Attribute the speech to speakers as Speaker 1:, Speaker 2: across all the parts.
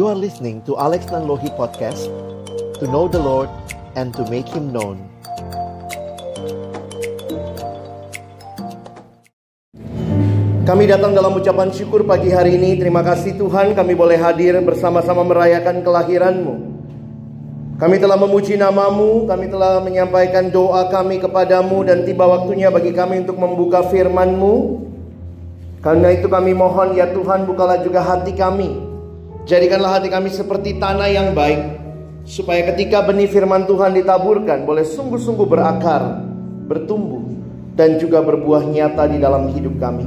Speaker 1: You are listening to Alex Nanlohi Podcast To know the Lord and to make Him known.
Speaker 2: Kami datang dalam ucapan syukur pagi hari ini. Terima kasih Tuhan kami boleh hadir bersama-sama merayakan kelahiranmu. Kami telah memuji namamu Kami telah menyampaikan doa kami kepadamu Dan tiba waktunya bagi kami untuk membuka firmanmu. Karena itu kami mohon ya Tuhan bukalah juga hati kami Jadikanlah hati kami seperti tanah yang baik Supaya ketika benih firman Tuhan ditaburkan Boleh sungguh-sungguh berakar Bertumbuh Dan juga berbuah nyata di dalam hidup kami.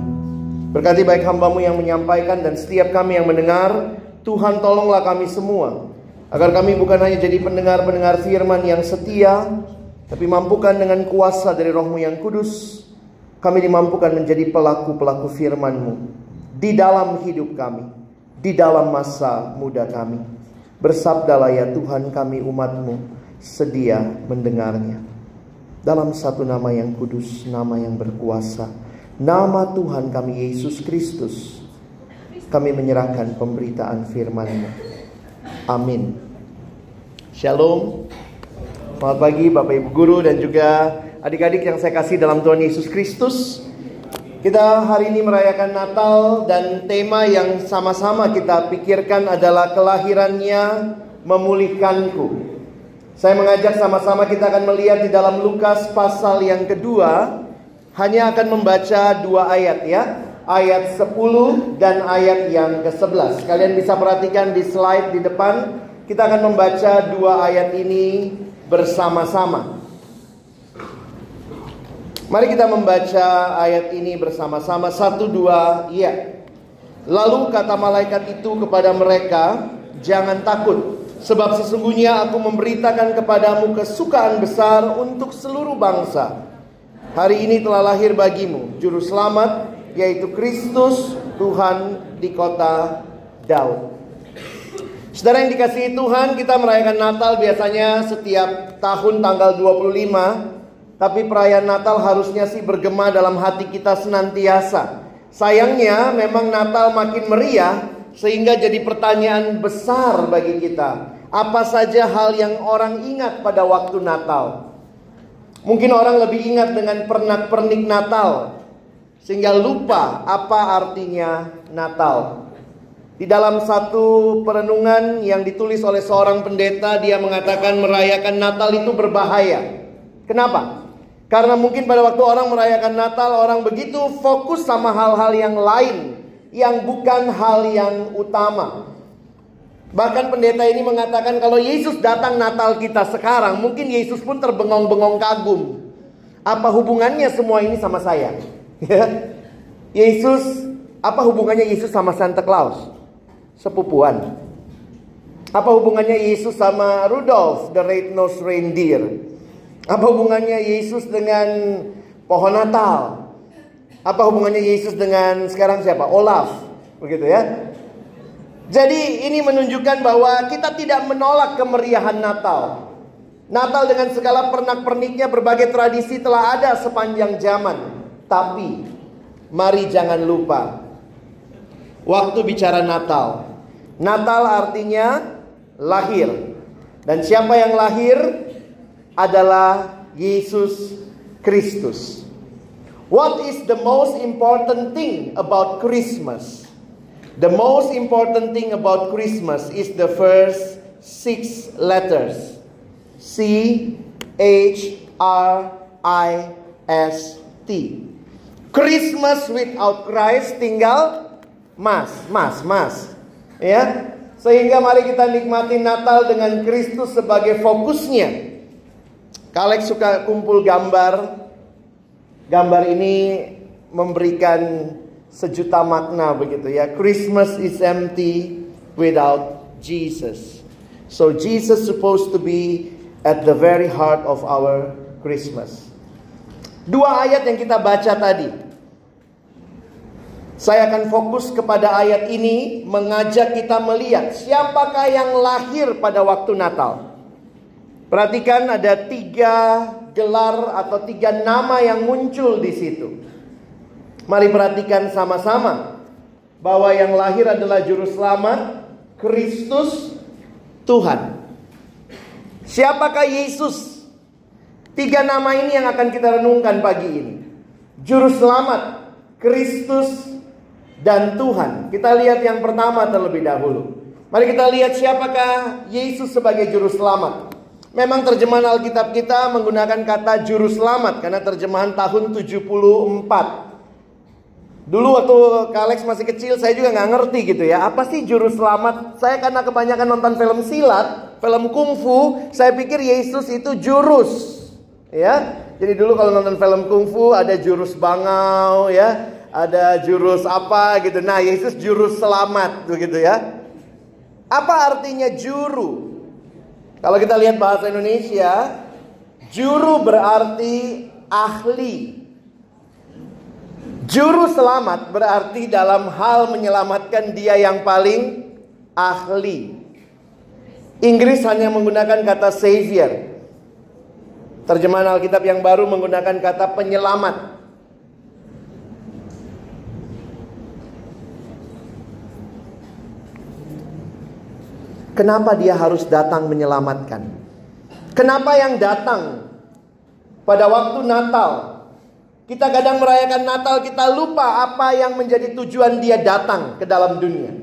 Speaker 2: Berkati baik hambamu yang menyampaikan Dan setiap kami yang mendengar Tuhan tolonglah kami semua Agar kami bukan hanya jadi pendengar-pendengar firman yang setia Tapi mampukan dengan kuasa dari rohmu yang kudus Kami dimampukan menjadi pelaku-pelaku firmanmu Di dalam hidup kami di dalam masa muda kami. Bersabdalah ya Tuhan kami umatmu sedia mendengarnya. Dalam satu nama yang kudus, nama yang berkuasa, nama Tuhan kami Yesus Kristus, kami menyerahkan pemberitaan firman-Mu. Amin. Shalom. Selamat pagi Bapak Ibu Guru dan juga adik-adik yang saya kasih dalam Tuhan Yesus Kristus. Kita hari ini merayakan Natal dan tema yang sama-sama kita pikirkan adalah kelahirannya memulihkanku. Saya mengajak sama-sama kita akan melihat di dalam Lukas pasal yang kedua hanya akan membaca dua ayat ya. Ayat 10 dan ayat yang ke-11. Kalian bisa perhatikan di slide di depan. Kita akan membaca dua ayat ini bersama-sama. Mari kita membaca ayat ini bersama-sama satu dua iya. Lalu kata malaikat itu kepada mereka, jangan takut, sebab sesungguhnya aku memberitakan kepadamu kesukaan besar untuk seluruh bangsa. Hari ini telah lahir bagimu juru selamat, yaitu Kristus Tuhan di kota Daud. Saudara yang dikasihi Tuhan, kita merayakan Natal biasanya setiap tahun tanggal 25 tapi perayaan Natal harusnya sih bergema dalam hati kita senantiasa. Sayangnya memang Natal makin meriah sehingga jadi pertanyaan besar bagi kita. Apa saja hal yang orang ingat pada waktu Natal? Mungkin orang lebih ingat dengan pernak-pernik Natal sehingga lupa apa artinya Natal. Di dalam satu perenungan yang ditulis oleh seorang pendeta dia mengatakan merayakan Natal itu berbahaya. Kenapa? Karena mungkin pada waktu orang merayakan Natal, orang begitu fokus sama hal-hal yang lain, yang bukan hal yang utama. Bahkan pendeta ini mengatakan kalau Yesus datang Natal kita sekarang, mungkin Yesus pun terbengong-bengong kagum. Apa hubungannya semua ini sama saya? Ya. Yesus, apa hubungannya Yesus sama Santa Claus? Sepupuan. Apa hubungannya Yesus sama Rudolph, the red-nosed reindeer? Apa hubungannya Yesus dengan pohon Natal? Apa hubungannya Yesus dengan sekarang siapa? Olaf. Begitu ya. Jadi ini menunjukkan bahwa kita tidak menolak kemeriahan Natal. Natal dengan segala pernak-perniknya berbagai tradisi telah ada sepanjang zaman. Tapi mari jangan lupa waktu bicara Natal. Natal artinya lahir. Dan siapa yang lahir? Adalah Yesus Kristus. What is the most important thing about Christmas? The most important thing about Christmas is the first six letters C H R I S T. Christmas without Christ tinggal mas, mas, mas. Ya. Sehingga mari kita nikmati Natal dengan Kristus sebagai fokusnya. Kalek suka kumpul gambar. Gambar ini memberikan sejuta makna begitu ya. Christmas is empty without Jesus. So Jesus supposed to be at the very heart of our Christmas. Dua ayat yang kita baca tadi. Saya akan fokus kepada ayat ini mengajak kita melihat siapakah yang lahir pada waktu Natal. Perhatikan ada tiga gelar atau tiga nama yang muncul di situ. Mari perhatikan sama-sama bahwa yang lahir adalah juru selamat Kristus Tuhan. Siapakah Yesus? Tiga nama ini yang akan kita renungkan pagi ini. Juru selamat, Kristus, dan Tuhan. Kita lihat yang pertama terlebih dahulu. Mari kita lihat siapakah Yesus sebagai juru selamat. Memang terjemahan Alkitab kita menggunakan kata juru selamat karena terjemahan tahun 74. Dulu waktu Kak Alex masih kecil saya juga nggak ngerti gitu ya. Apa sih juru selamat? Saya karena kebanyakan nonton film silat, film kungfu, saya pikir Yesus itu jurus. Ya. Jadi dulu kalau nonton film kungfu ada jurus bangau ya, ada jurus apa gitu. Nah, Yesus jurus selamat begitu ya. Apa artinya juru? Kalau kita lihat bahasa Indonesia, juru berarti ahli. Juru selamat berarti dalam hal menyelamatkan dia yang paling ahli. Inggris hanya menggunakan kata savior. Terjemahan Alkitab yang baru menggunakan kata penyelamat. Kenapa dia harus datang menyelamatkan? Kenapa yang datang pada waktu Natal kita kadang merayakan Natal, kita lupa apa yang menjadi tujuan dia datang ke dalam dunia.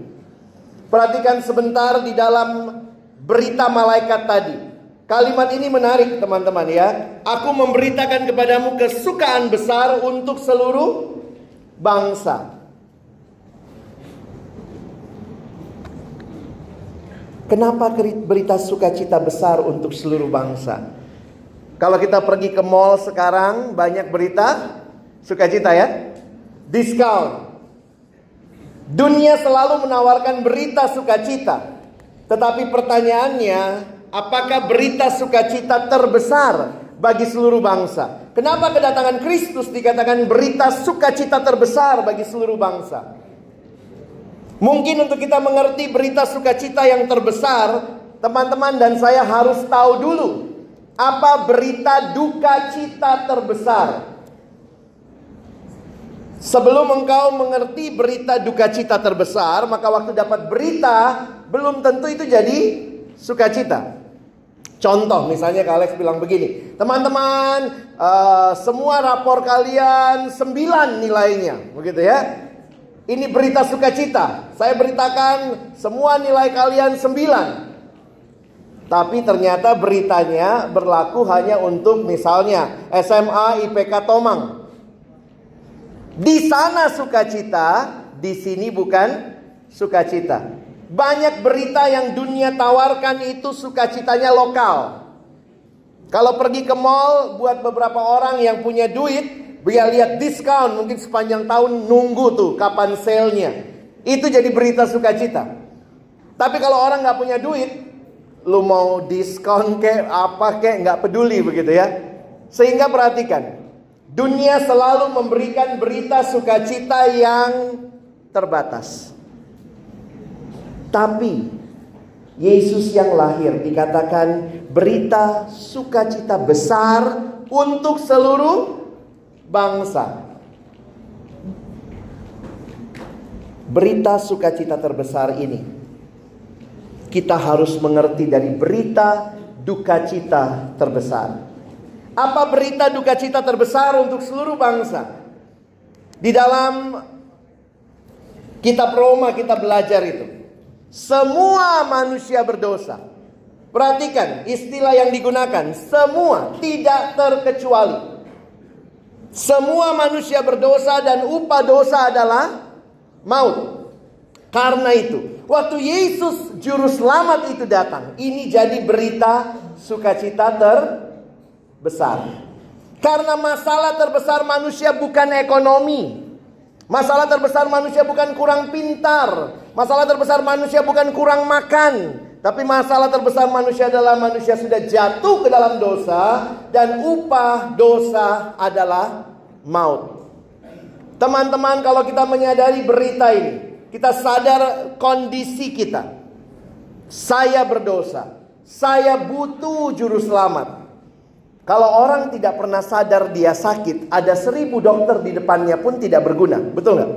Speaker 2: Perhatikan sebentar di dalam berita malaikat tadi. Kalimat ini menarik teman-teman ya. Aku memberitakan kepadamu kesukaan besar untuk seluruh bangsa. Kenapa berita sukacita besar untuk seluruh bangsa? Kalau kita pergi ke mall sekarang banyak berita sukacita ya. Diskon. Dunia selalu menawarkan berita sukacita. Tetapi pertanyaannya, apakah berita sukacita terbesar bagi seluruh bangsa? Kenapa kedatangan Kristus dikatakan berita sukacita terbesar bagi seluruh bangsa? Mungkin untuk kita mengerti berita sukacita yang terbesar, teman-teman dan saya harus tahu dulu apa berita duka cita terbesar? Sebelum engkau mengerti berita duka cita terbesar, maka waktu dapat berita belum tentu itu jadi sukacita. Contoh, misalnya Kak Alex bilang begini, teman-teman, uh, semua rapor kalian sembilan nilainya, begitu ya? Ini berita sukacita. Saya beritakan semua nilai kalian sembilan. Tapi ternyata beritanya berlaku hanya untuk misalnya SMA IPK Tomang. Di sana sukacita, di sini bukan sukacita. Banyak berita yang dunia tawarkan itu sukacitanya lokal. Kalau pergi ke mall buat beberapa orang yang punya duit, biar lihat diskon mungkin sepanjang tahun nunggu tuh kapan sale-nya. Itu jadi berita sukacita. Tapi kalau orang nggak punya duit, lu mau diskon kek apa kek nggak peduli begitu ya. Sehingga perhatikan, dunia selalu memberikan berita sukacita yang terbatas. Tapi Yesus yang lahir dikatakan berita sukacita besar untuk seluruh bangsa. Berita sukacita terbesar ini kita harus mengerti dari berita duka cita terbesar. Apa berita duka cita terbesar untuk seluruh bangsa? Di dalam kitab Roma kita belajar itu. Semua manusia berdosa. Perhatikan istilah yang digunakan. Semua tidak terkecuali. Semua manusia berdosa dan upah dosa adalah maut. Karena itu, Waktu Yesus juru selamat itu datang, ini jadi berita sukacita terbesar. Karena masalah terbesar manusia bukan ekonomi. Masalah terbesar manusia bukan kurang pintar. Masalah terbesar manusia bukan kurang makan. Tapi masalah terbesar manusia adalah manusia sudah jatuh ke dalam dosa. Dan upah dosa adalah maut. Teman-teman kalau kita menyadari berita ini. Kita sadar kondisi kita. Saya berdosa. Saya butuh juru selamat. Kalau orang tidak pernah sadar dia sakit, ada seribu dokter di depannya pun tidak berguna. Betul nggak?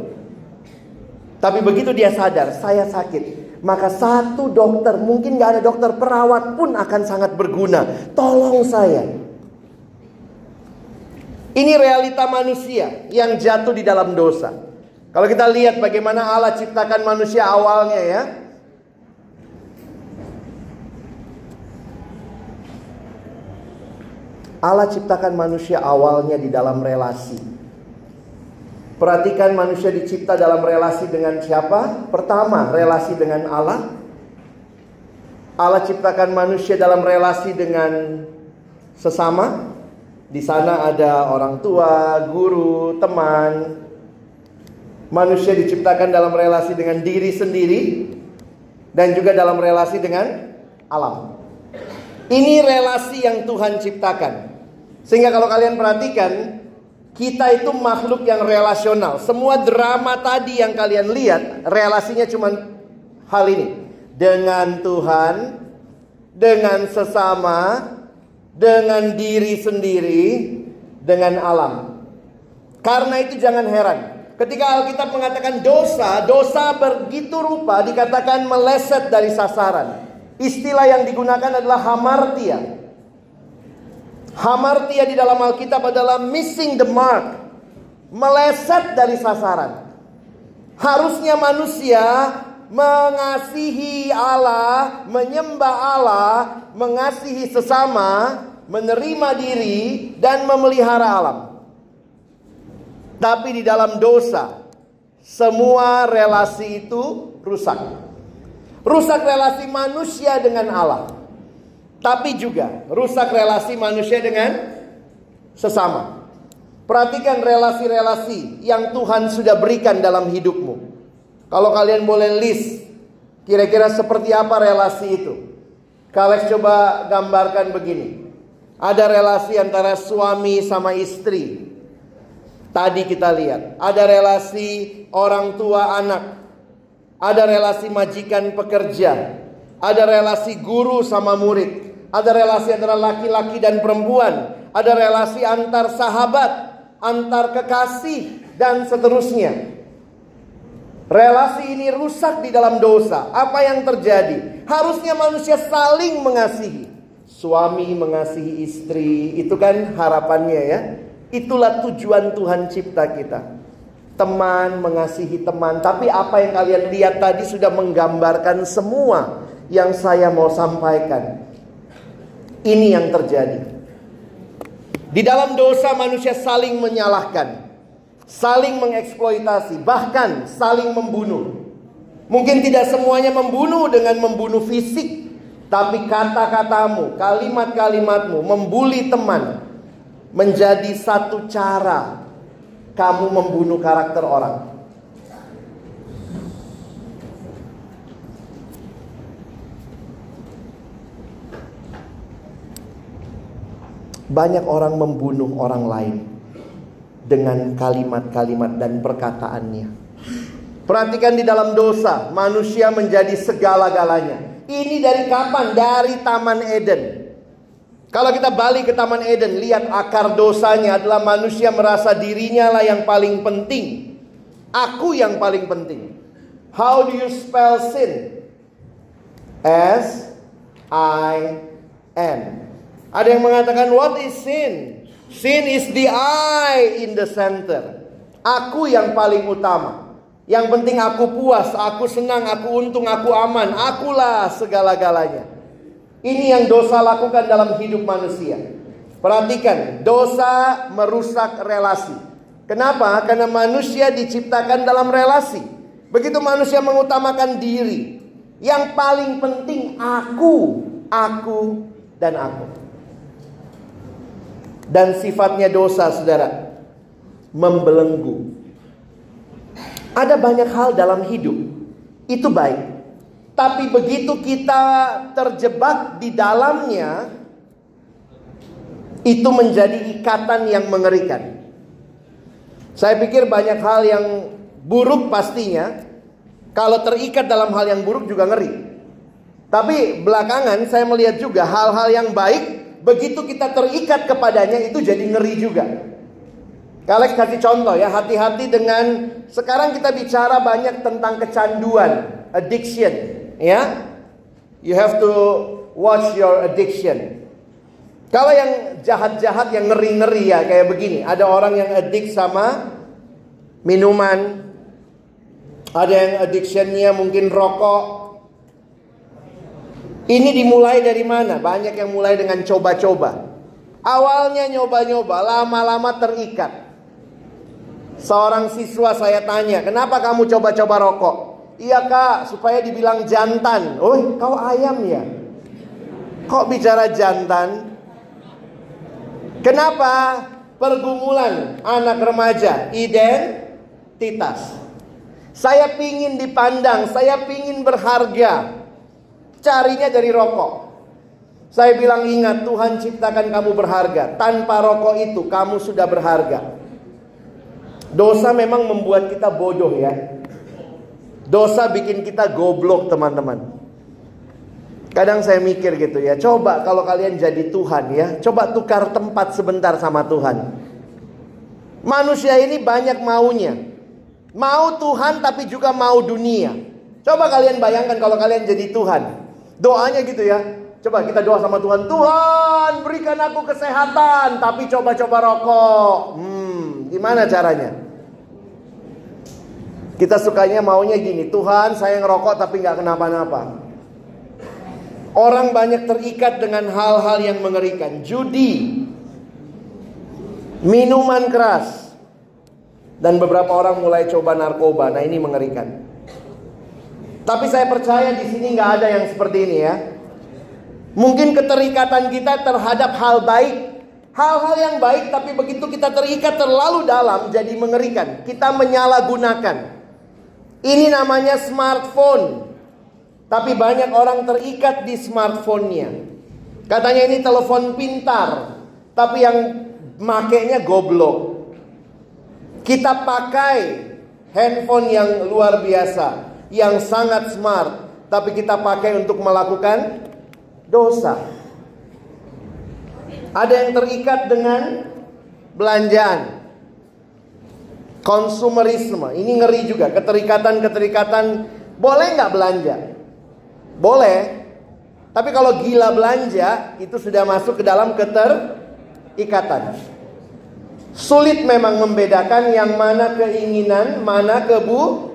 Speaker 2: Tapi begitu dia sadar, saya sakit. Maka satu dokter, mungkin gak ada dokter perawat pun akan sangat berguna. Tolong saya. Ini realita manusia yang jatuh di dalam dosa. Kalau kita lihat bagaimana Allah ciptakan manusia awalnya ya. Allah ciptakan manusia awalnya di dalam relasi. Perhatikan manusia dicipta dalam relasi dengan siapa? Pertama, relasi dengan Allah. Allah ciptakan manusia dalam relasi dengan sesama. Di sana ada orang tua, guru, teman. Manusia diciptakan dalam relasi dengan diri sendiri dan juga dalam relasi dengan alam. Ini relasi yang Tuhan ciptakan. Sehingga kalau kalian perhatikan, kita itu makhluk yang relasional. Semua drama tadi yang kalian lihat, relasinya cuma hal ini. Dengan Tuhan, dengan sesama, dengan diri sendiri, dengan alam. Karena itu jangan heran. Ketika Alkitab mengatakan dosa, dosa begitu rupa dikatakan meleset dari sasaran. Istilah yang digunakan adalah hamartia. Hamartia di dalam Alkitab adalah missing the mark. Meleset dari sasaran. Harusnya manusia mengasihi Allah, menyembah Allah, mengasihi sesama, menerima diri, dan memelihara alam. Tapi di dalam dosa, semua relasi itu rusak. Rusak relasi manusia dengan Allah. Tapi juga rusak relasi manusia dengan sesama. Perhatikan relasi-relasi yang Tuhan sudah berikan dalam hidupmu. Kalau kalian boleh list, kira-kira seperti apa relasi itu? Kalian coba gambarkan begini. Ada relasi antara suami sama istri. Tadi kita lihat. Ada relasi orang tua anak. Ada relasi majikan pekerja. Ada relasi guru sama murid. Ada relasi antara laki-laki dan perempuan. Ada relasi antar sahabat, antar kekasih, dan seterusnya. Relasi ini rusak di dalam dosa. Apa yang terjadi? Harusnya manusia saling mengasihi. Suami mengasihi istri, itu kan harapannya ya. Itulah tujuan Tuhan cipta kita. Teman mengasihi teman, tapi apa yang kalian lihat tadi sudah menggambarkan semua yang saya mau sampaikan. Ini yang terjadi. Di dalam dosa manusia saling menyalahkan, saling mengeksploitasi, bahkan saling membunuh. Mungkin tidak semuanya membunuh dengan membunuh fisik, tapi kata-katamu, kalimat-kalimatmu membuli teman menjadi satu cara kamu membunuh karakter orang. Banyak orang membunuh orang lain dengan kalimat-kalimat dan perkataannya. Perhatikan di dalam dosa, manusia menjadi segala-galanya. Ini dari kapan? Dari Taman Eden. Kalau kita balik ke Taman Eden, lihat akar dosanya adalah manusia merasa dirinya lah yang paling penting. Aku yang paling penting. How do you spell sin? S I N. Ada yang mengatakan what is sin? Sin is the I in the center. Aku yang paling utama. Yang penting aku puas, aku senang, aku untung, aku aman. Akulah segala-galanya. Ini yang dosa lakukan dalam hidup manusia. Perhatikan, dosa merusak relasi. Kenapa? Karena manusia diciptakan dalam relasi. Begitu manusia mengutamakan diri, yang paling penting aku, aku, dan aku. Dan sifatnya dosa, saudara, membelenggu. Ada banyak hal dalam hidup itu baik, tapi begitu kita terjebak di dalamnya, itu menjadi ikatan yang mengerikan. Saya pikir banyak hal yang buruk pastinya, kalau terikat dalam hal yang buruk juga ngeri. Tapi belakangan saya melihat juga hal-hal yang baik, begitu kita terikat kepadanya itu jadi ngeri juga. Kalex kasih contoh ya, hati-hati dengan sekarang kita bicara banyak tentang kecanduan, addiction, Ya. You have to watch your addiction. Kalau yang jahat-jahat yang ngeri-ngeri ya kayak begini, ada orang yang addict sama minuman, ada yang addictionnya mungkin rokok. Ini dimulai dari mana? Banyak yang mulai dengan coba-coba. Awalnya nyoba-nyoba, lama-lama terikat. Seorang siswa saya tanya, kenapa kamu coba-coba rokok? Iya kak, supaya dibilang jantan. Oh, kau ayam ya? Kok bicara jantan? Kenapa? Pergumulan anak remaja, identitas. Saya pingin dipandang, saya pingin berharga. Carinya dari rokok. Saya bilang ingat Tuhan ciptakan kamu berharga. Tanpa rokok itu kamu sudah berharga. Dosa memang membuat kita bodoh ya. Dosa bikin kita goblok teman-teman. Kadang saya mikir gitu ya, coba kalau kalian jadi Tuhan ya, coba tukar tempat sebentar sama Tuhan. Manusia ini banyak maunya. Mau Tuhan tapi juga mau dunia. Coba kalian bayangkan kalau kalian jadi Tuhan. Doanya gitu ya. Coba kita doa sama Tuhan. Tuhan berikan aku kesehatan tapi coba-coba rokok. Hmm, gimana caranya? Kita sukanya maunya gini. Tuhan saya ngerokok tapi nggak kenapa-napa. Orang banyak terikat dengan hal-hal yang mengerikan. Judi, minuman keras, dan beberapa orang mulai coba narkoba. Nah ini mengerikan. Tapi saya percaya di sini nggak ada yang seperti ini ya. Mungkin keterikatan kita terhadap hal baik, hal-hal yang baik, tapi begitu kita terikat terlalu dalam, jadi mengerikan. Kita menyalahgunakan. Ini namanya smartphone. Tapi banyak orang terikat di smartphone-nya. Katanya ini telepon pintar, tapi yang makainya goblok. Kita pakai handphone yang luar biasa, yang sangat smart, tapi kita pakai untuk melakukan dosa. Ada yang terikat dengan belanjaan. Konsumerisme, ini ngeri juga. Keterikatan-keterikatan, boleh nggak belanja? Boleh. Tapi kalau gila belanja itu sudah masuk ke dalam keterikatan. Sulit memang membedakan yang mana keinginan, mana kebu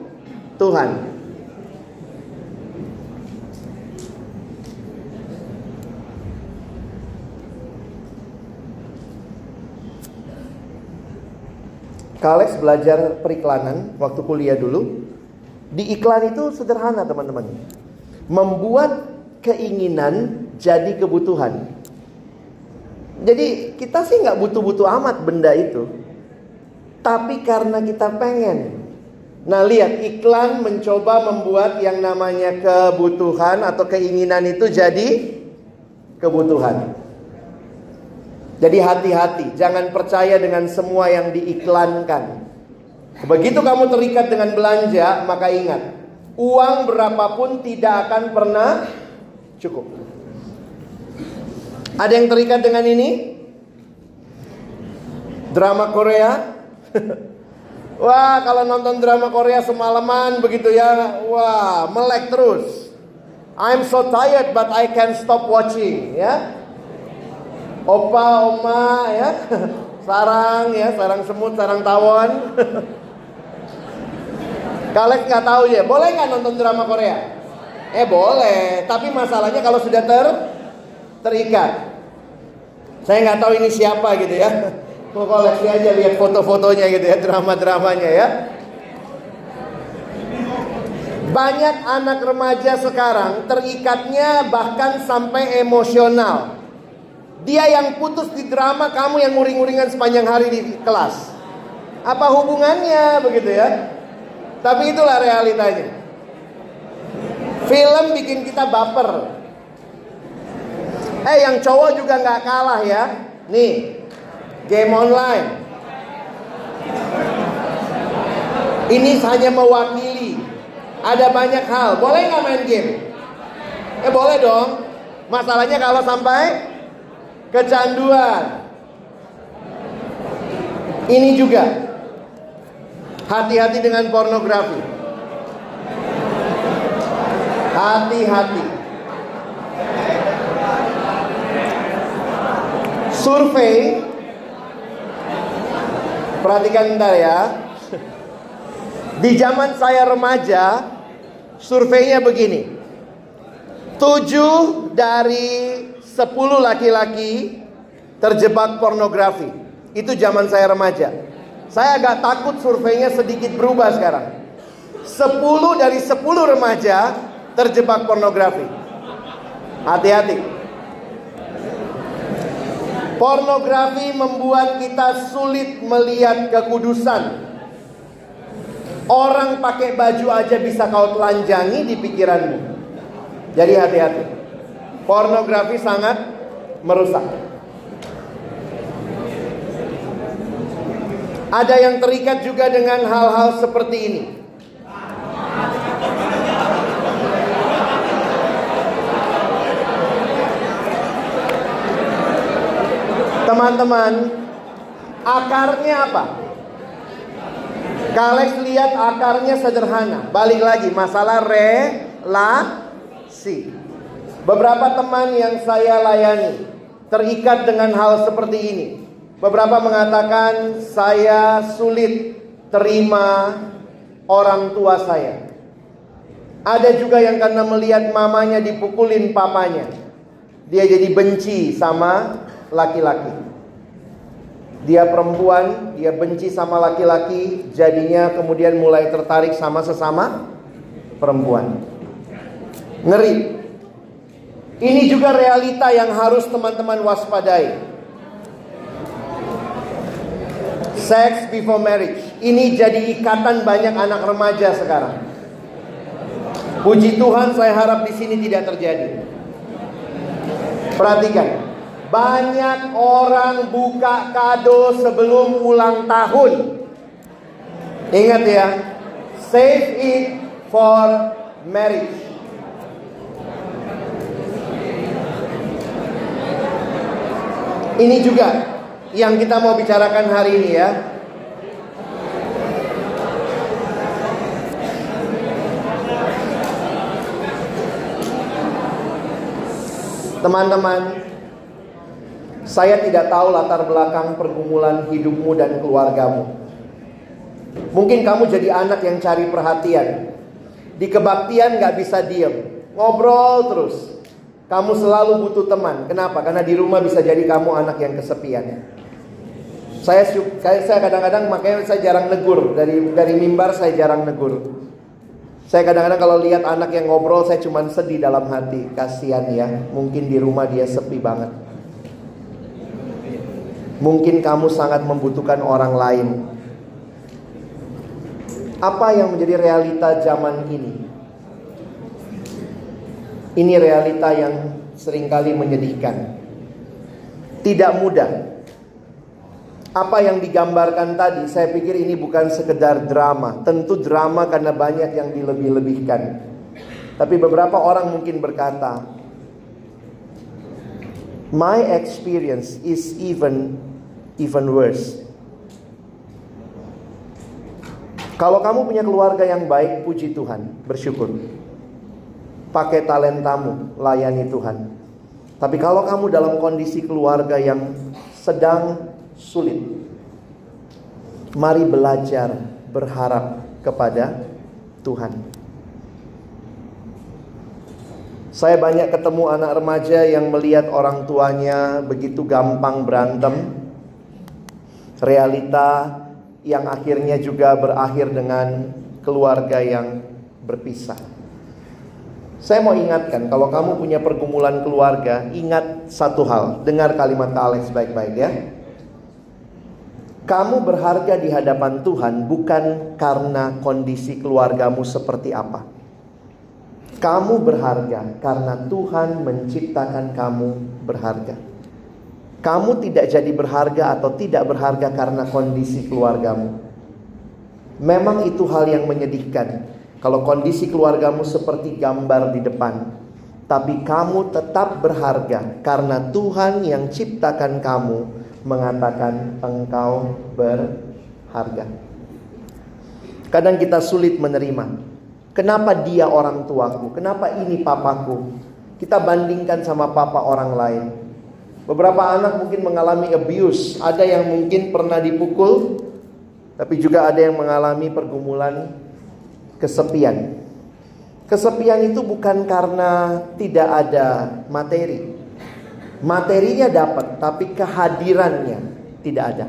Speaker 2: Kalex belajar periklanan waktu kuliah dulu. Di iklan itu sederhana teman-teman membuat keinginan jadi kebutuhan. Jadi kita sih nggak butuh-butuh amat benda itu, tapi karena kita pengen. Nah lihat iklan mencoba membuat yang namanya kebutuhan atau keinginan itu jadi kebutuhan. Jadi hati-hati, jangan percaya dengan semua yang diiklankan. Begitu kamu terikat dengan belanja, maka ingat, uang berapapun tidak akan pernah cukup. Ada yang terikat dengan ini? Drama Korea? Wah, kalau nonton drama Korea semalaman begitu ya, wah, melek terus. I'm so tired but I can stop watching, ya. Opa, oma, ya. Sarang ya, sarang semut, sarang tawon. Kalian nggak tahu ya, boleh nggak nonton drama Korea? Eh boleh, tapi masalahnya kalau sudah ter terikat. Saya nggak tahu ini siapa gitu ya. Mau koleksi aja lihat foto-fotonya gitu ya, drama-dramanya ya. Banyak anak remaja sekarang terikatnya bahkan sampai emosional. Dia yang putus di drama, kamu yang nguring-nguringan sepanjang hari di kelas. Apa hubungannya begitu ya? Tapi itulah realitanya. Film bikin kita baper. Eh yang cowok juga nggak kalah ya. Nih, game online. Ini hanya mewakili. Ada banyak hal. Boleh nggak main game? Eh boleh dong. Masalahnya kalau sampai kecanduan. Ini juga Hati-hati dengan pornografi. Hati-hati. Survei Perhatikan bentar ya. Di zaman saya remaja, surveinya begini. Tujuh dari sepuluh laki-laki terjebak pornografi. Itu zaman saya remaja. Saya agak takut surveinya sedikit berubah sekarang. Sepuluh dari sepuluh remaja terjebak pornografi. Hati-hati. Pornografi membuat kita sulit melihat kekudusan. Orang pakai baju aja bisa kau telanjangi di pikiranmu. Jadi hati-hati. Pornografi sangat merusak. Ada yang terikat juga dengan hal-hal seperti ini. Teman-teman, akarnya apa? Kalex lihat akarnya sederhana. Balik lagi masalah relasi. Beberapa teman yang saya layani terikat dengan hal seperti ini. Beberapa mengatakan saya sulit terima orang tua saya. Ada juga yang karena melihat mamanya dipukulin papanya. Dia jadi benci sama laki-laki. Dia perempuan, dia benci sama laki-laki, jadinya kemudian mulai tertarik sama sesama perempuan. Ngeri. Ini juga realita yang harus teman-teman waspadai. Sex before marriage. Ini jadi ikatan banyak anak remaja sekarang. Puji Tuhan, saya harap di sini tidak terjadi. Perhatikan, banyak orang buka kado sebelum ulang tahun. Ingat ya, save it for marriage. Ini juga yang kita mau bicarakan hari ini ya. Teman-teman, saya tidak tahu latar belakang pergumulan hidupmu dan keluargamu. Mungkin kamu jadi anak yang cari perhatian. Di kebaktian gak bisa diem. Ngobrol terus. Kamu selalu butuh teman. Kenapa? Karena di rumah bisa jadi kamu anak yang kesepian. Saya saya kadang-kadang makanya saya jarang negur dari dari mimbar saya jarang negur. Saya kadang-kadang kalau lihat anak yang ngobrol saya cuma sedih dalam hati, kasihan ya. Mungkin di rumah dia sepi banget. Mungkin kamu sangat membutuhkan orang lain. Apa yang menjadi realita zaman ini? Ini realita yang sering kali menyedihkan. Tidak mudah. Apa yang digambarkan tadi, saya pikir ini bukan sekedar drama. Tentu drama karena banyak yang dilebih-lebihkan. Tapi beberapa orang mungkin berkata, My experience is even even worse. Kalau kamu punya keluarga yang baik, puji Tuhan, bersyukur. Pakai talentamu, layani Tuhan. Tapi kalau kamu dalam kondisi keluarga yang sedang sulit, mari belajar berharap kepada Tuhan. Saya banyak ketemu anak remaja yang melihat orang tuanya begitu gampang berantem, realita yang akhirnya juga berakhir dengan keluarga yang berpisah. Saya mau ingatkan, kalau kamu punya pergumulan keluarga, ingat satu hal. Dengar kalimat Alex baik-baik ya. Kamu berharga di hadapan Tuhan bukan karena kondisi keluargamu seperti apa. Kamu berharga karena Tuhan menciptakan kamu berharga. Kamu tidak jadi berharga atau tidak berharga karena kondisi keluargamu. Memang itu hal yang menyedihkan. Kalau kondisi keluargamu seperti gambar di depan, tapi kamu tetap berharga karena Tuhan yang ciptakan kamu mengatakan engkau berharga. Kadang kita sulit menerima Kenapa dia orang tuaku? Kenapa ini papaku? Kita bandingkan sama papa orang lain. Beberapa anak mungkin mengalami abuse, ada yang mungkin pernah dipukul, tapi juga ada yang mengalami pergumulan kesepian. Kesepian itu bukan karena tidak ada materi. Materinya dapat, tapi kehadirannya tidak ada.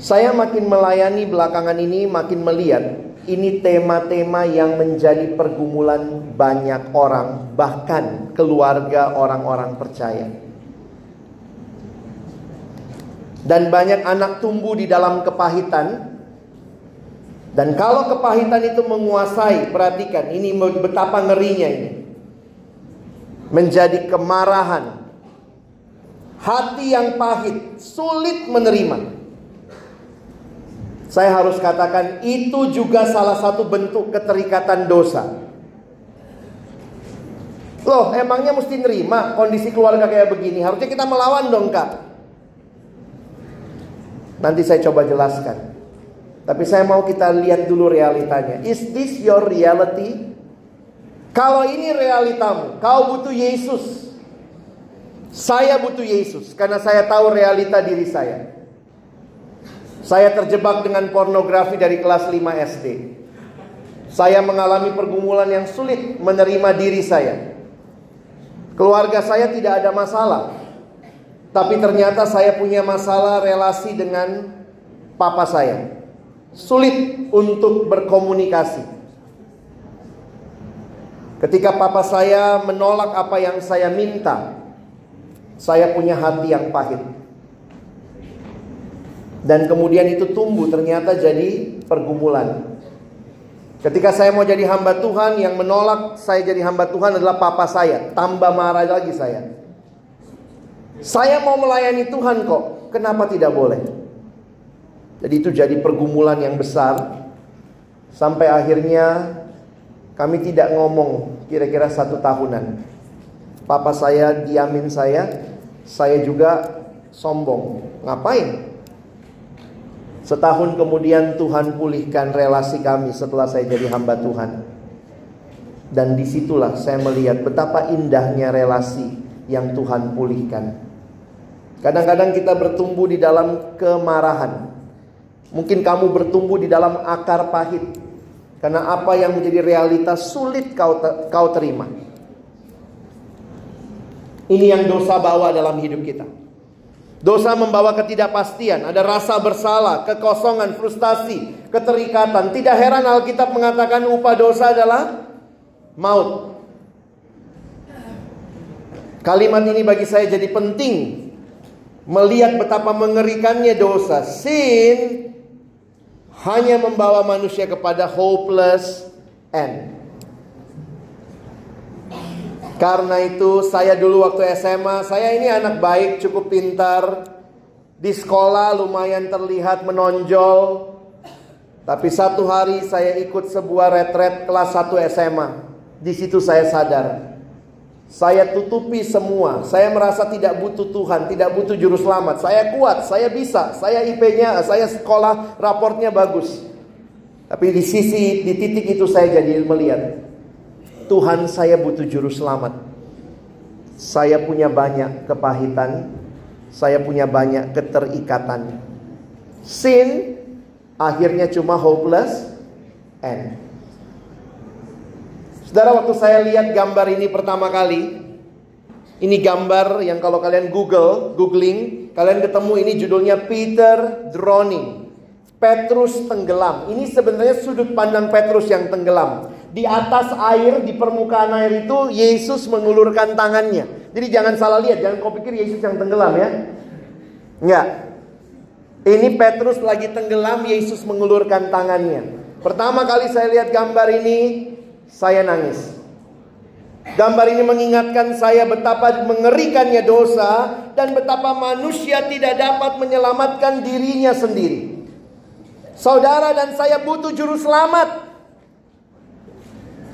Speaker 2: Saya makin melayani belakangan ini, makin melihat ini tema-tema yang menjadi pergumulan banyak orang, bahkan keluarga orang-orang percaya. Dan banyak anak tumbuh di dalam kepahitan, dan kalau kepahitan itu menguasai, perhatikan ini betapa ngerinya ini. Menjadi kemarahan. Hati yang pahit, sulit menerima. Saya harus katakan itu juga salah satu bentuk keterikatan dosa. Loh, emangnya mesti nerima kondisi keluarga kayak begini? Harusnya kita melawan dong, Kak. Nanti saya coba jelaskan. Tapi saya mau kita lihat dulu realitanya. Is this your reality? Kalau ini realitamu, kau butuh Yesus. Saya butuh Yesus karena saya tahu realita diri saya. Saya terjebak dengan pornografi dari kelas 5 SD. Saya mengalami pergumulan yang sulit menerima diri saya. Keluarga saya tidak ada masalah. Tapi ternyata saya punya masalah relasi dengan papa saya sulit untuk berkomunikasi. Ketika papa saya menolak apa yang saya minta, saya punya hati yang pahit. Dan kemudian itu tumbuh ternyata jadi pergumulan. Ketika saya mau jadi hamba Tuhan, yang menolak saya jadi hamba Tuhan adalah papa saya. Tambah marah lagi saya. Saya mau melayani Tuhan kok, kenapa tidak boleh? Jadi itu jadi pergumulan yang besar. Sampai akhirnya kami tidak ngomong kira-kira satu tahunan. Papa saya diamin saya Saya juga sombong. Ngapain? Setahun kemudian Tuhan pulihkan relasi kami setelah saya jadi hamba Tuhan. Dan di situlah saya melihat betapa indahnya relasi yang Tuhan pulihkan. Kadang-kadang kita bertumbuh di dalam kemarahan Mungkin kamu bertumbuh di dalam akar pahit. Karena apa yang menjadi realitas sulit kau, kau terima. Ini yang dosa bawa dalam hidup kita. Dosa membawa ketidakpastian, ada rasa bersalah, kekosongan, frustasi, keterikatan. Tidak heran Alkitab mengatakan upah dosa adalah maut. Kalimat ini bagi saya jadi penting melihat betapa mengerikannya dosa. Sin hanya membawa manusia kepada hopeless end. Karena itu saya dulu waktu SMA, saya ini anak baik, cukup pintar. Di sekolah lumayan terlihat menonjol. Tapi satu hari saya ikut sebuah retret kelas 1 SMA. Di situ saya sadar saya tutupi semua. Saya merasa tidak butuh Tuhan, tidak butuh juru selamat. Saya kuat, saya bisa, saya IP-nya, saya sekolah, raportnya bagus. Tapi di sisi, di titik itu saya jadi melihat Tuhan saya butuh juru selamat. Saya punya banyak kepahitan, saya punya banyak keterikatan. Sin akhirnya cuma hopeless and Saudara waktu saya lihat gambar ini pertama kali Ini gambar yang kalau kalian google, googling Kalian ketemu ini judulnya Peter Drowning Petrus tenggelam. Ini sebenarnya sudut pandang Petrus yang tenggelam. Di atas air, di permukaan air itu Yesus mengulurkan tangannya. Jadi jangan salah lihat, jangan kau pikir Yesus yang tenggelam ya. Enggak Ini Petrus lagi tenggelam, Yesus mengulurkan tangannya. Pertama kali saya lihat gambar ini saya nangis. Gambar ini mengingatkan saya betapa mengerikannya dosa dan betapa manusia tidak dapat menyelamatkan dirinya sendiri. Saudara dan saya butuh juru selamat.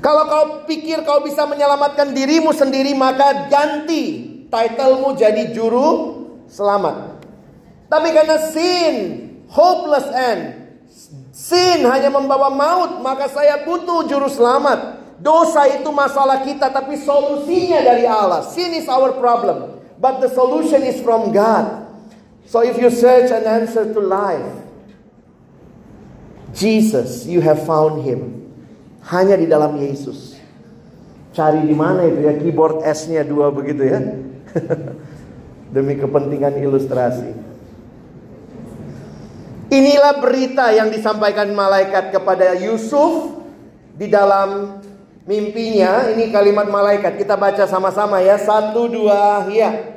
Speaker 2: Kalau kau pikir kau bisa menyelamatkan dirimu sendiri, maka ganti titlemu jadi juru selamat. Tapi karena sin, hopeless end, Sin hanya membawa maut, maka saya butuh juru selamat. Dosa itu masalah kita, tapi solusinya dari Allah. Sin is our problem, but the solution is from God. So if you search an answer to life, Jesus, you have found him. Hanya di dalam Yesus. Cari di mana itu ya keyboard S-nya dua begitu ya. Demi kepentingan ilustrasi. Inilah berita yang disampaikan malaikat kepada Yusuf di dalam mimpinya. Ini kalimat malaikat. Kita baca sama-sama ya. Satu, dua, ya.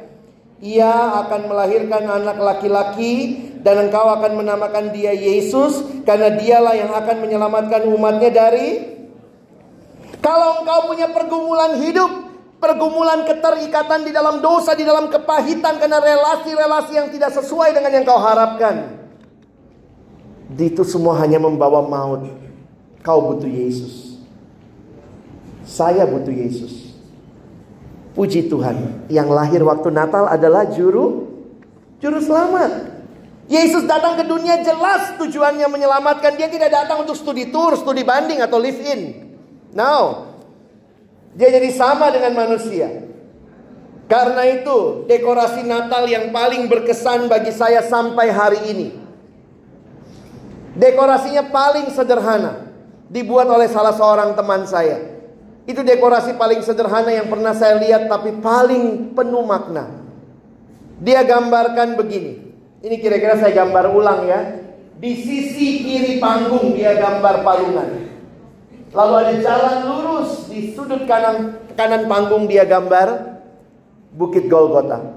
Speaker 2: Ia akan melahirkan anak laki-laki dan engkau akan menamakan dia Yesus karena dialah yang akan menyelamatkan umatnya dari kalau engkau punya pergumulan hidup, pergumulan keterikatan di dalam dosa, di dalam kepahitan karena relasi-relasi yang tidak sesuai dengan yang kau harapkan. Itu semua hanya membawa maut. Kau butuh Yesus. Saya butuh Yesus. Puji Tuhan, yang lahir waktu Natal adalah juru juru selamat. Yesus datang ke dunia jelas tujuannya menyelamatkan. Dia tidak datang untuk studi tour, studi banding atau live in. No. Dia jadi sama dengan manusia. Karena itu, dekorasi Natal yang paling berkesan bagi saya sampai hari ini. Dekorasinya paling sederhana. Dibuat oleh salah seorang teman saya. Itu dekorasi paling sederhana yang pernah saya lihat tapi paling penuh makna. Dia gambarkan begini. Ini kira-kira saya gambar ulang ya. Di sisi kiri panggung dia gambar palungan. Lalu ada jalan lurus di sudut kanan kanan panggung dia gambar Bukit Golgota.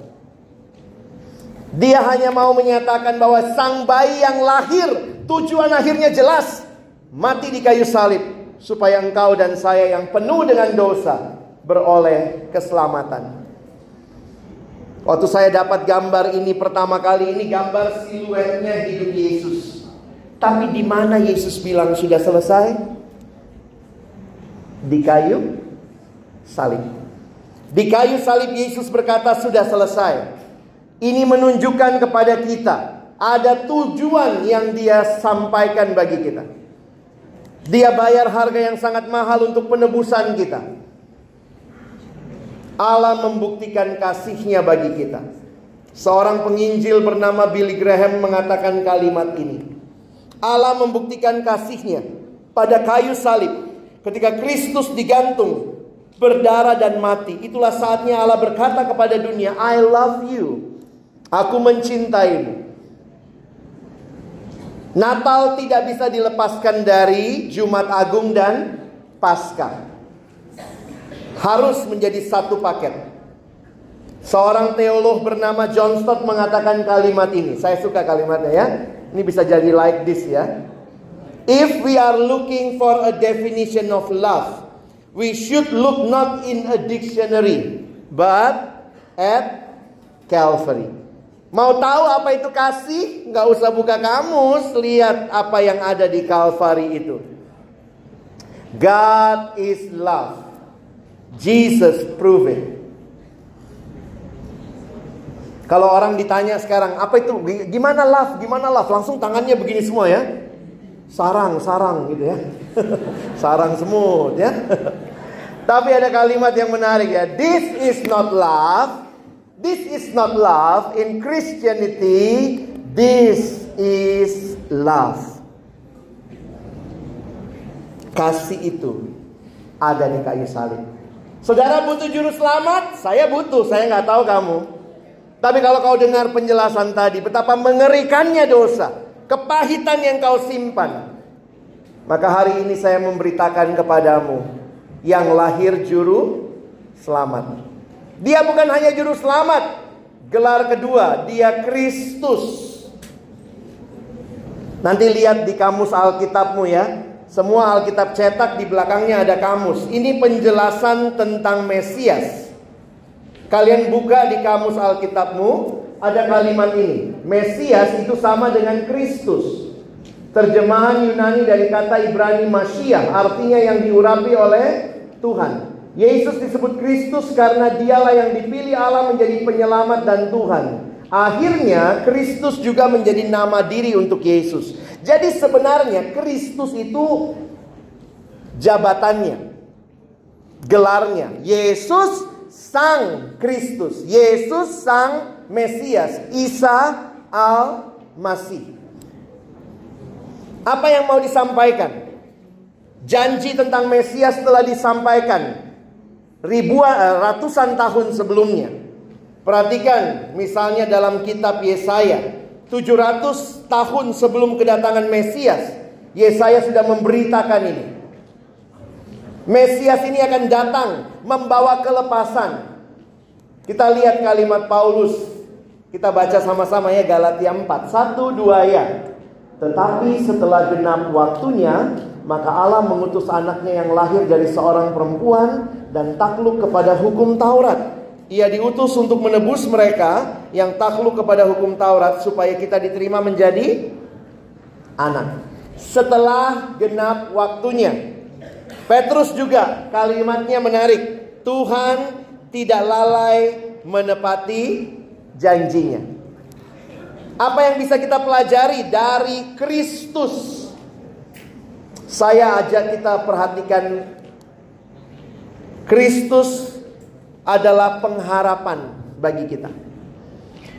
Speaker 2: Dia hanya mau menyatakan bahwa sang bayi yang lahir tujuan akhirnya jelas mati di kayu salib supaya engkau dan saya yang penuh dengan dosa beroleh keselamatan. Waktu saya dapat gambar ini pertama kali ini gambar siluetnya hidup Yesus. Tapi di mana Yesus bilang sudah selesai? di kayu salib. Di kayu salib Yesus berkata sudah selesai. Ini menunjukkan kepada kita ada tujuan yang dia sampaikan bagi kita. Dia bayar harga yang sangat mahal untuk penebusan kita. Allah membuktikan kasihnya bagi kita. Seorang penginjil bernama Billy Graham mengatakan kalimat ini. Allah membuktikan kasihnya pada kayu salib Ketika Kristus digantung, berdarah dan mati, itulah saatnya Allah berkata kepada dunia, I love you. Aku mencintaimu. Natal tidak bisa dilepaskan dari Jumat Agung dan Paskah. Harus menjadi satu paket. Seorang teolog bernama John Stott mengatakan kalimat ini. Saya suka kalimatnya ya. Ini bisa jadi like this ya. If we are looking for a definition of love, we should look not in a dictionary, but at Calvary. Mau tahu apa itu kasih? Nggak usah buka kamus, lihat apa yang ada di Calvary itu. God is love. Jesus prove it. Kalau orang ditanya sekarang, apa itu? Gimana love? Gimana love? Langsung tangannya begini semua ya sarang-sarang gitu ya. sarang semut ya. Tapi ada kalimat yang menarik ya. This is not love. This is not love. In Christianity, this is love. Kasih itu ada di kayu salib. Saudara butuh juru selamat? Saya butuh, saya nggak tahu kamu. Tapi kalau kau dengar penjelasan tadi, betapa mengerikannya dosa kepahitan yang kau simpan. Maka hari ini saya memberitakan kepadamu yang lahir juru selamat. Dia bukan hanya juru selamat, gelar kedua dia Kristus. Nanti lihat di kamus Alkitabmu ya. Semua Alkitab cetak di belakangnya ada kamus. Ini penjelasan tentang Mesias. Kalian buka di kamus Alkitabmu, ada kalimat ini. Mesias itu sama dengan Kristus. Terjemahan Yunani dari kata Ibrani Masyiah artinya yang diurapi oleh Tuhan. Yesus disebut Kristus karena dialah yang dipilih Allah menjadi penyelamat dan Tuhan. Akhirnya Kristus juga menjadi nama diri untuk Yesus. Jadi sebenarnya Kristus itu jabatannya, gelarnya. Yesus Sang Kristus, Yesus Sang Mesias, Isa Al-Masih. Apa yang mau disampaikan? Janji tentang Mesias telah disampaikan ribuan eh, ratusan tahun sebelumnya. Perhatikan misalnya dalam kitab Yesaya 700 tahun sebelum kedatangan Mesias Yesaya sudah memberitakan ini. Mesias ini akan datang membawa kelepasan. Kita lihat kalimat Paulus. Kita baca sama-sama ya Galatia 4. Satu dua ya. Tetapi setelah genap waktunya, maka Allah mengutus anaknya yang lahir dari seorang perempuan dan takluk kepada hukum Taurat. Ia diutus untuk menebus mereka yang takluk kepada hukum Taurat supaya kita diterima menjadi anak. Setelah genap waktunya. Petrus juga kalimatnya menarik. Tuhan tidak lalai menepati janjinya. Apa yang bisa kita pelajari dari Kristus? Saya ajak kita perhatikan Kristus adalah pengharapan bagi kita.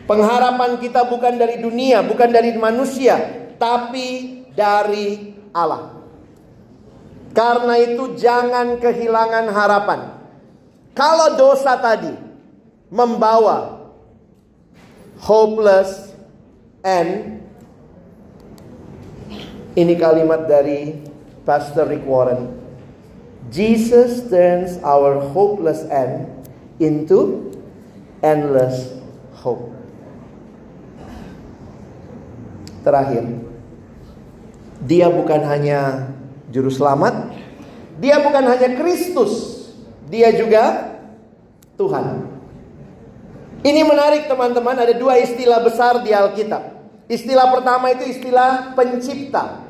Speaker 2: Pengharapan kita bukan dari dunia, bukan dari manusia, tapi dari Allah. Karena itu jangan kehilangan harapan. Kalau dosa tadi membawa hopeless and ini kalimat dari Pastor Rick Warren. Jesus turns our hopeless end into endless hope. Terakhir, dia bukan hanya juru selamat, dia bukan hanya Kristus, dia juga Tuhan. Ini menarik teman-teman, ada dua istilah besar di Alkitab. Istilah pertama itu istilah pencipta.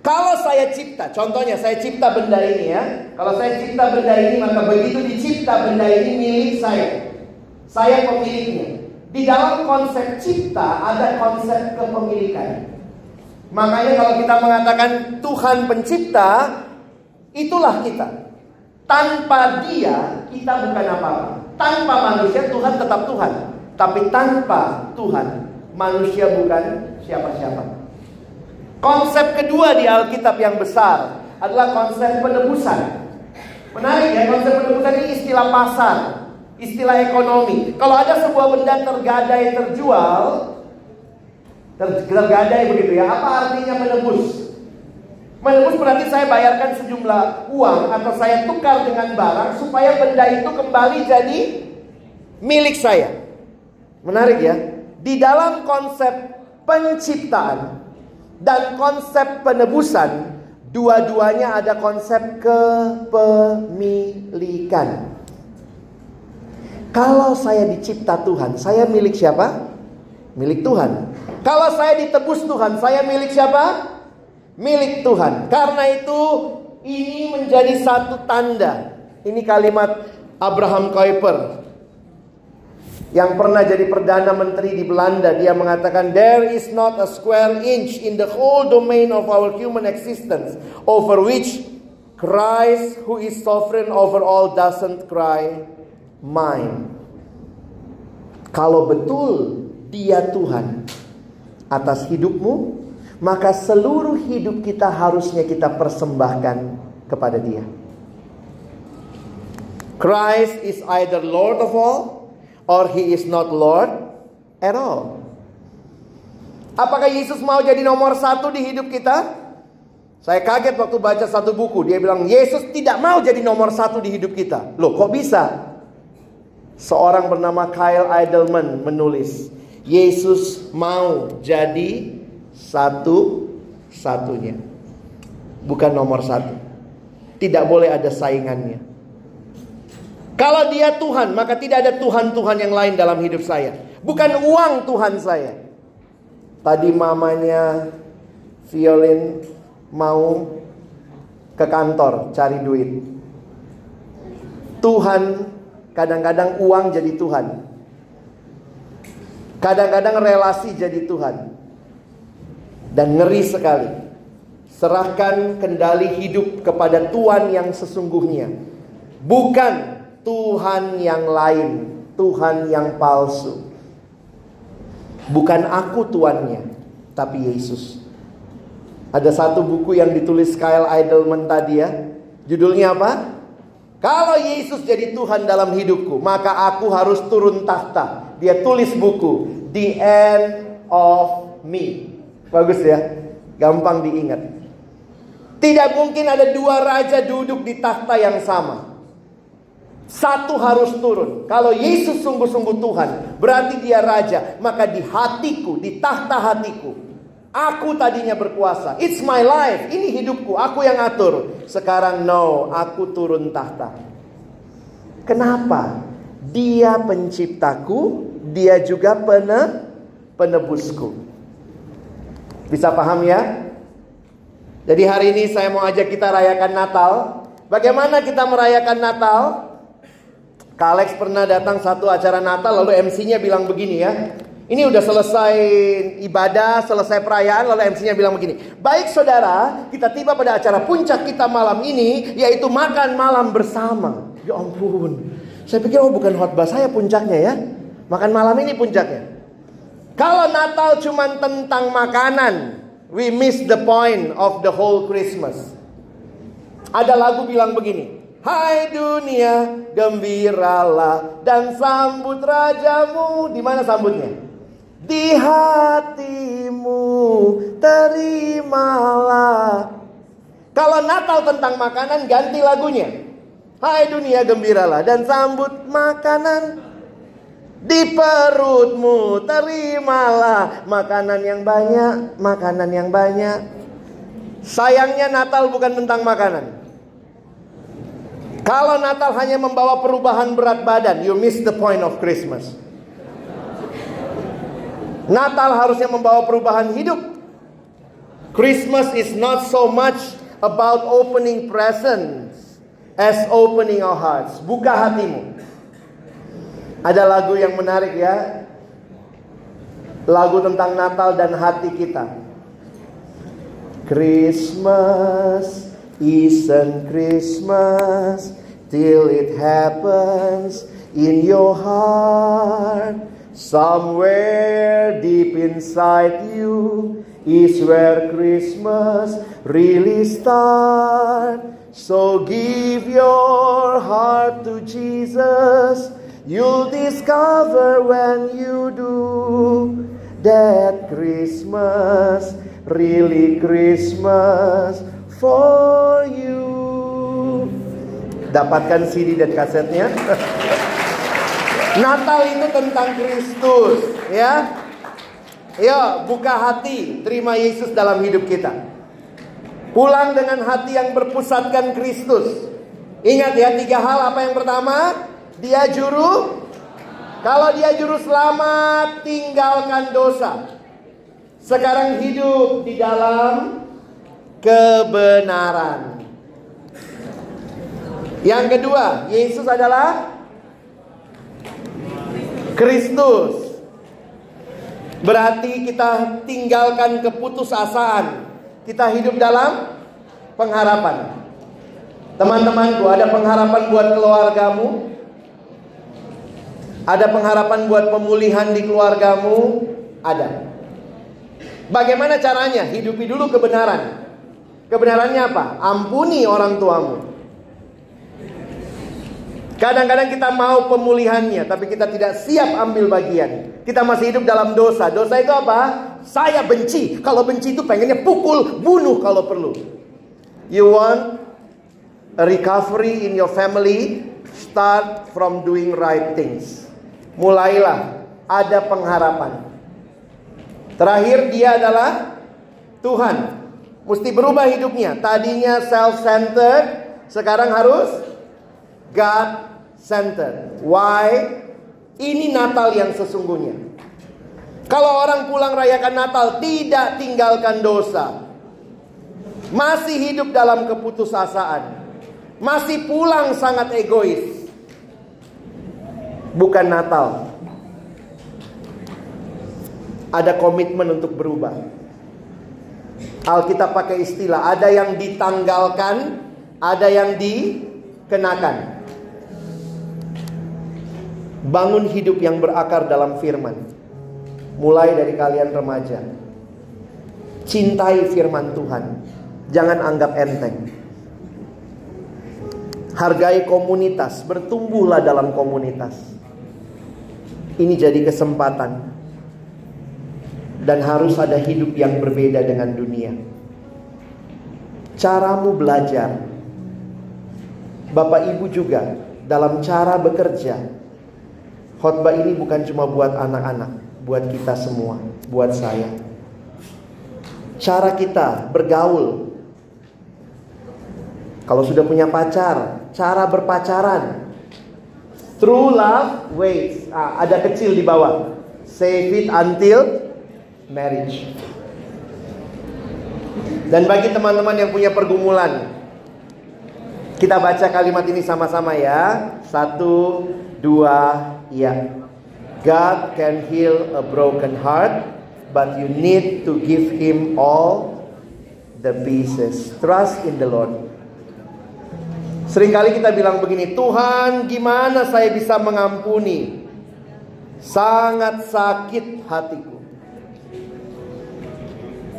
Speaker 2: Kalau saya cipta, contohnya saya cipta benda ini ya. Kalau saya cipta benda ini, maka begitu dicipta benda ini milik saya. Saya pemiliknya. Di dalam konsep cipta ada konsep kepemilikan. Makanya kalau kita mengatakan Tuhan pencipta, itulah kita. Tanpa dia, kita bukan apa-apa. Tanpa manusia, Tuhan tetap Tuhan. Tapi tanpa Tuhan, manusia bukan siapa-siapa. Konsep kedua di Alkitab yang besar adalah konsep penebusan. Menarik ya, konsep penebusan ini istilah pasar, istilah ekonomi. Kalau ada sebuah benda tergadai terjual, tergadai begitu ya, apa artinya menebus? Menebus berarti saya bayarkan sejumlah uang atau saya tukar dengan barang supaya benda itu kembali jadi milik saya. Menarik ya. Di dalam konsep penciptaan dan konsep penebusan, dua-duanya ada konsep kepemilikan. Kalau saya dicipta Tuhan, saya milik siapa? Milik Tuhan. Kalau saya ditebus Tuhan, saya milik siapa? Milik Tuhan. Karena itu ini menjadi satu tanda. Ini kalimat Abraham Kuyper yang pernah jadi perdana menteri di Belanda dia mengatakan there is not a square inch in the whole domain of our human existence over which Christ who is sovereign over all doesn't cry mine. Kalau betul dia Tuhan atas hidupmu maka seluruh hidup kita harusnya kita persembahkan kepada dia. Christ is either Lord of all or he is not Lord at all. Apakah Yesus mau jadi nomor satu di hidup kita? Saya kaget waktu baca satu buku. Dia bilang, Yesus tidak mau jadi nomor satu di hidup kita. Loh kok bisa? Seorang bernama Kyle Idleman menulis, Yesus mau jadi satu-satunya. Bukan nomor satu. Tidak boleh ada saingannya. Kalau dia Tuhan, maka tidak ada Tuhan-Tuhan yang lain dalam hidup saya. Bukan uang Tuhan saya. Tadi mamanya Violin mau ke kantor cari duit. Tuhan kadang-kadang uang jadi Tuhan. Kadang-kadang relasi jadi Tuhan. Dan ngeri sekali. Serahkan kendali hidup kepada Tuhan yang sesungguhnya. Bukan Tuhan yang lain, Tuhan yang palsu. Bukan aku tuannya, tapi Yesus. Ada satu buku yang ditulis Kyle Idleman tadi ya. Judulnya apa? Kalau Yesus jadi Tuhan dalam hidupku, maka aku harus turun tahta. Dia tulis buku The End of Me. Bagus ya, gampang diingat. Tidak mungkin ada dua raja duduk di tahta yang sama. Satu harus turun. Kalau Yesus sungguh-sungguh Tuhan, berarti dia raja. Maka di hatiku, di tahta hatiku, aku tadinya berkuasa. It's my life, ini hidupku, aku yang atur. Sekarang no, aku turun tahta. Kenapa? Dia penciptaku, dia juga pene, penebusku. Bisa paham ya? Jadi hari ini saya mau ajak kita rayakan Natal. Bagaimana kita merayakan Natal? Kak Alex pernah datang satu acara Natal lalu MC-nya bilang begini ya. Ini udah selesai ibadah, selesai perayaan lalu MC-nya bilang begini. Baik saudara, kita tiba pada acara puncak kita malam ini yaitu makan malam bersama. Ya ampun. Saya pikir oh bukan khotbah saya puncaknya ya. Makan malam ini puncaknya. Kalau Natal cuma tentang makanan, we miss the point of the whole Christmas. Ada lagu bilang begini, Hai dunia, gembiralah dan sambut rajamu. Di mana sambutnya? Di hatimu, terimalah. Kalau Natal tentang makanan, ganti lagunya. Hai dunia, gembiralah dan sambut makanan. Di perutmu, terimalah makanan yang banyak, makanan yang banyak. Sayangnya Natal bukan tentang makanan. Kalau Natal hanya membawa perubahan berat badan, you miss the point of Christmas. Natal harusnya membawa perubahan hidup. Christmas is not so much about opening presents as opening our hearts. Buka hatimu. Ada lagu yang menarik ya. Lagu tentang Natal dan hati kita. Christmas isn't Christmas till it happens in your heart. Somewhere deep inside you is where Christmas really starts. So give your heart to Jesus. You'll discover when you do that Christmas, really Christmas for you. Dapatkan CD dan kasetnya. Natal itu tentang Kristus, ya. Yo, buka hati, terima Yesus dalam hidup kita. Pulang dengan hati yang berpusatkan Kristus. Ingat ya, tiga hal apa yang pertama? Dia juru kalau dia juru selamat, tinggalkan dosa. Sekarang hidup di dalam kebenaran. Yang kedua, Yesus adalah Kristus. Berarti kita tinggalkan keputusasaan. Kita hidup dalam pengharapan. Teman-temanku, ada pengharapan buat keluargamu? Ada pengharapan buat pemulihan di keluargamu? Ada. Bagaimana caranya? Hidupi dulu kebenaran. Kebenarannya apa? Ampuni orang tuamu. Kadang-kadang kita mau pemulihannya, tapi kita tidak siap ambil bagian. Kita masih hidup dalam dosa. Dosa itu apa? Saya benci. Kalau benci itu pengennya pukul, bunuh kalau perlu. You want a recovery in your family? Start from doing right things. Mulailah ada pengharapan. Terakhir dia adalah Tuhan. Mesti berubah hidupnya. Tadinya self-centered, sekarang harus God center. Why? Ini Natal yang sesungguhnya. Kalau orang pulang rayakan Natal tidak tinggalkan dosa. Masih hidup dalam keputusasaan. Masih pulang sangat egois. Bukan Natal. Ada komitmen untuk berubah. Alkitab pakai istilah ada yang ditanggalkan, ada yang dikenakan. Bangun hidup yang berakar dalam firman. Mulai dari kalian remaja. Cintai firman Tuhan. Jangan anggap enteng. Hargai komunitas, bertumbuhlah dalam komunitas. Ini jadi kesempatan dan harus ada hidup yang berbeda dengan dunia. Caramu belajar, Bapak Ibu juga dalam cara bekerja. Khotbah ini bukan cuma buat anak-anak, buat kita semua, buat saya. Cara kita bergaul. Kalau sudah punya pacar, cara berpacaran. True love waits. Ah, ada kecil di bawah. Save it until marriage. Dan bagi teman-teman yang punya pergumulan, kita baca kalimat ini sama-sama ya. Satu, dua, ya. God can heal a broken heart, but you need to give him all the pieces. Trust in the Lord. Seringkali kita bilang begini, Tuhan gimana saya bisa mengampuni? Sangat sakit hatiku.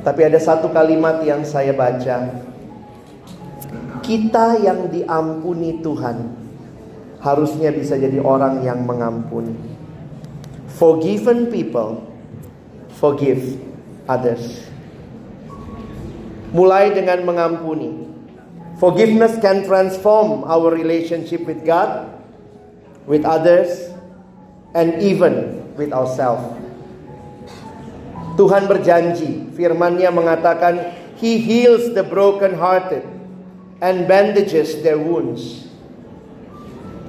Speaker 2: Tapi ada satu kalimat yang saya baca. Kita yang diampuni Tuhan harusnya bisa jadi orang yang mengampuni. Forgiven people forgive others. Mulai dengan mengampuni. Forgiveness can transform our relationship with God, with others, and even with ourselves. Tuhan berjanji, firman-Nya mengatakan, He heals the broken hearted and bandages their wounds.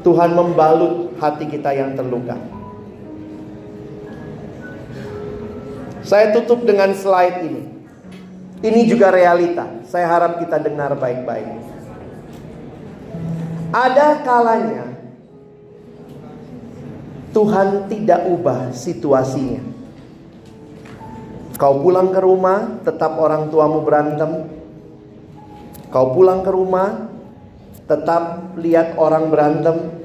Speaker 2: Tuhan membalut hati kita yang terluka. Saya tutup dengan slide ini. Ini juga realita. Saya harap kita dengar baik-baik. Ada kalanya Tuhan tidak ubah situasinya. Kau pulang ke rumah, tetap orang tuamu berantem. Kau pulang ke rumah, tetap lihat orang berantem.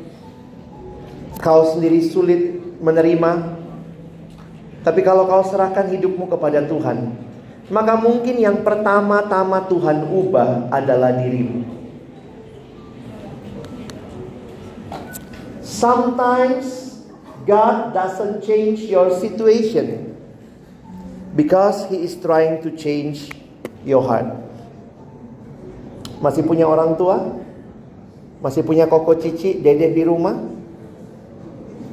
Speaker 2: Kau sendiri sulit menerima. Tapi kalau kau serahkan hidupmu kepada Tuhan, maka mungkin yang pertama-tama Tuhan ubah adalah dirimu. Sometimes God doesn't change your situation because he is trying to change your heart. Masih punya orang tua? Masih punya koko cici, dedek di rumah?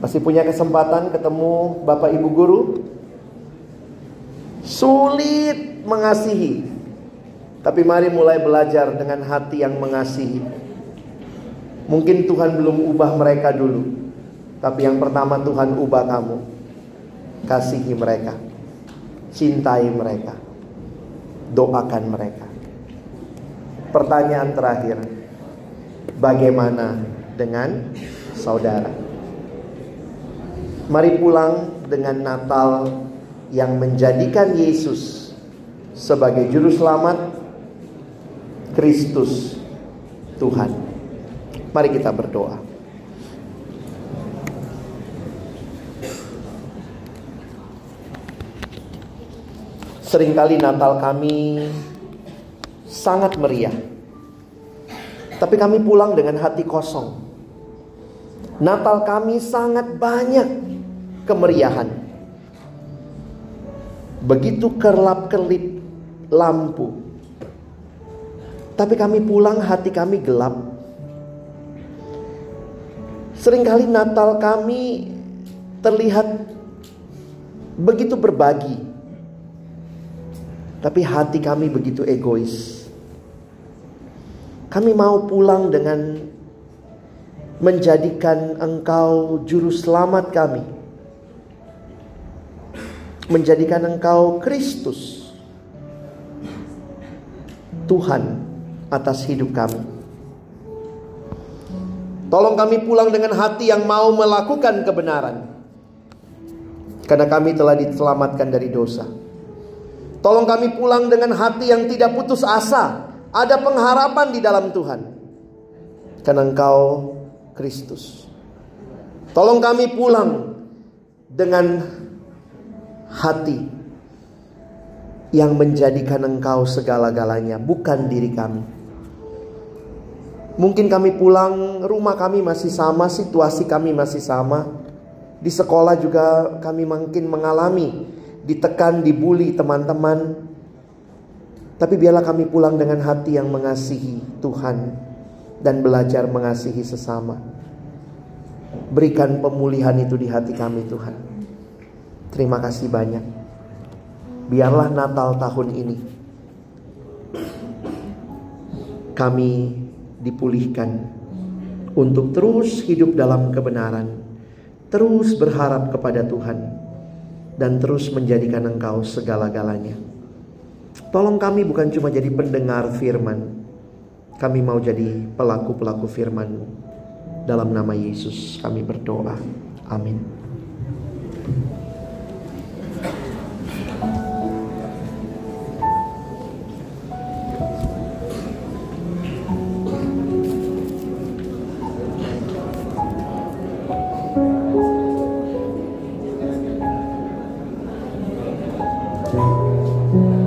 Speaker 2: Masih punya kesempatan ketemu bapak ibu guru? Sulit mengasihi. Tapi mari mulai belajar dengan hati yang mengasihi. Mungkin Tuhan belum ubah mereka dulu. Tapi yang pertama Tuhan ubah kamu. Kasihi mereka cintai mereka, doakan mereka. Pertanyaan terakhir, bagaimana dengan saudara? Mari pulang dengan Natal yang menjadikan Yesus sebagai juru selamat Kristus Tuhan. Mari kita berdoa. Seringkali Natal kami sangat meriah. Tapi kami pulang dengan hati kosong. Natal kami sangat banyak kemeriahan. Begitu kerlap-kerlip lampu. Tapi kami pulang hati kami gelap. Seringkali Natal kami terlihat begitu berbagi tapi hati kami begitu egois. Kami mau pulang dengan menjadikan Engkau juru selamat kami. Menjadikan Engkau Kristus. Tuhan atas hidup kami. Tolong kami pulang dengan hati yang mau melakukan kebenaran. Karena kami telah diselamatkan dari dosa. Tolong kami pulang dengan hati yang tidak putus asa. Ada pengharapan di dalam Tuhan. Karena Engkau Kristus. Tolong kami pulang dengan hati yang menjadikan Engkau segala-galanya, bukan diri kami. Mungkin kami pulang, rumah kami masih sama, situasi kami masih sama. Di sekolah juga kami mungkin mengalami ditekan, dibully teman-teman. Tapi biarlah kami pulang dengan hati yang mengasihi Tuhan dan belajar mengasihi sesama. Berikan pemulihan itu di hati kami Tuhan. Terima kasih banyak. Biarlah Natal tahun ini kami dipulihkan untuk terus hidup dalam kebenaran, terus berharap kepada Tuhan, dan terus menjadikan Engkau segala-galanya. Tolong kami bukan cuma jadi pendengar firman, kami mau jadi pelaku-pelaku firman. Dalam nama Yesus kami berdoa. Amin.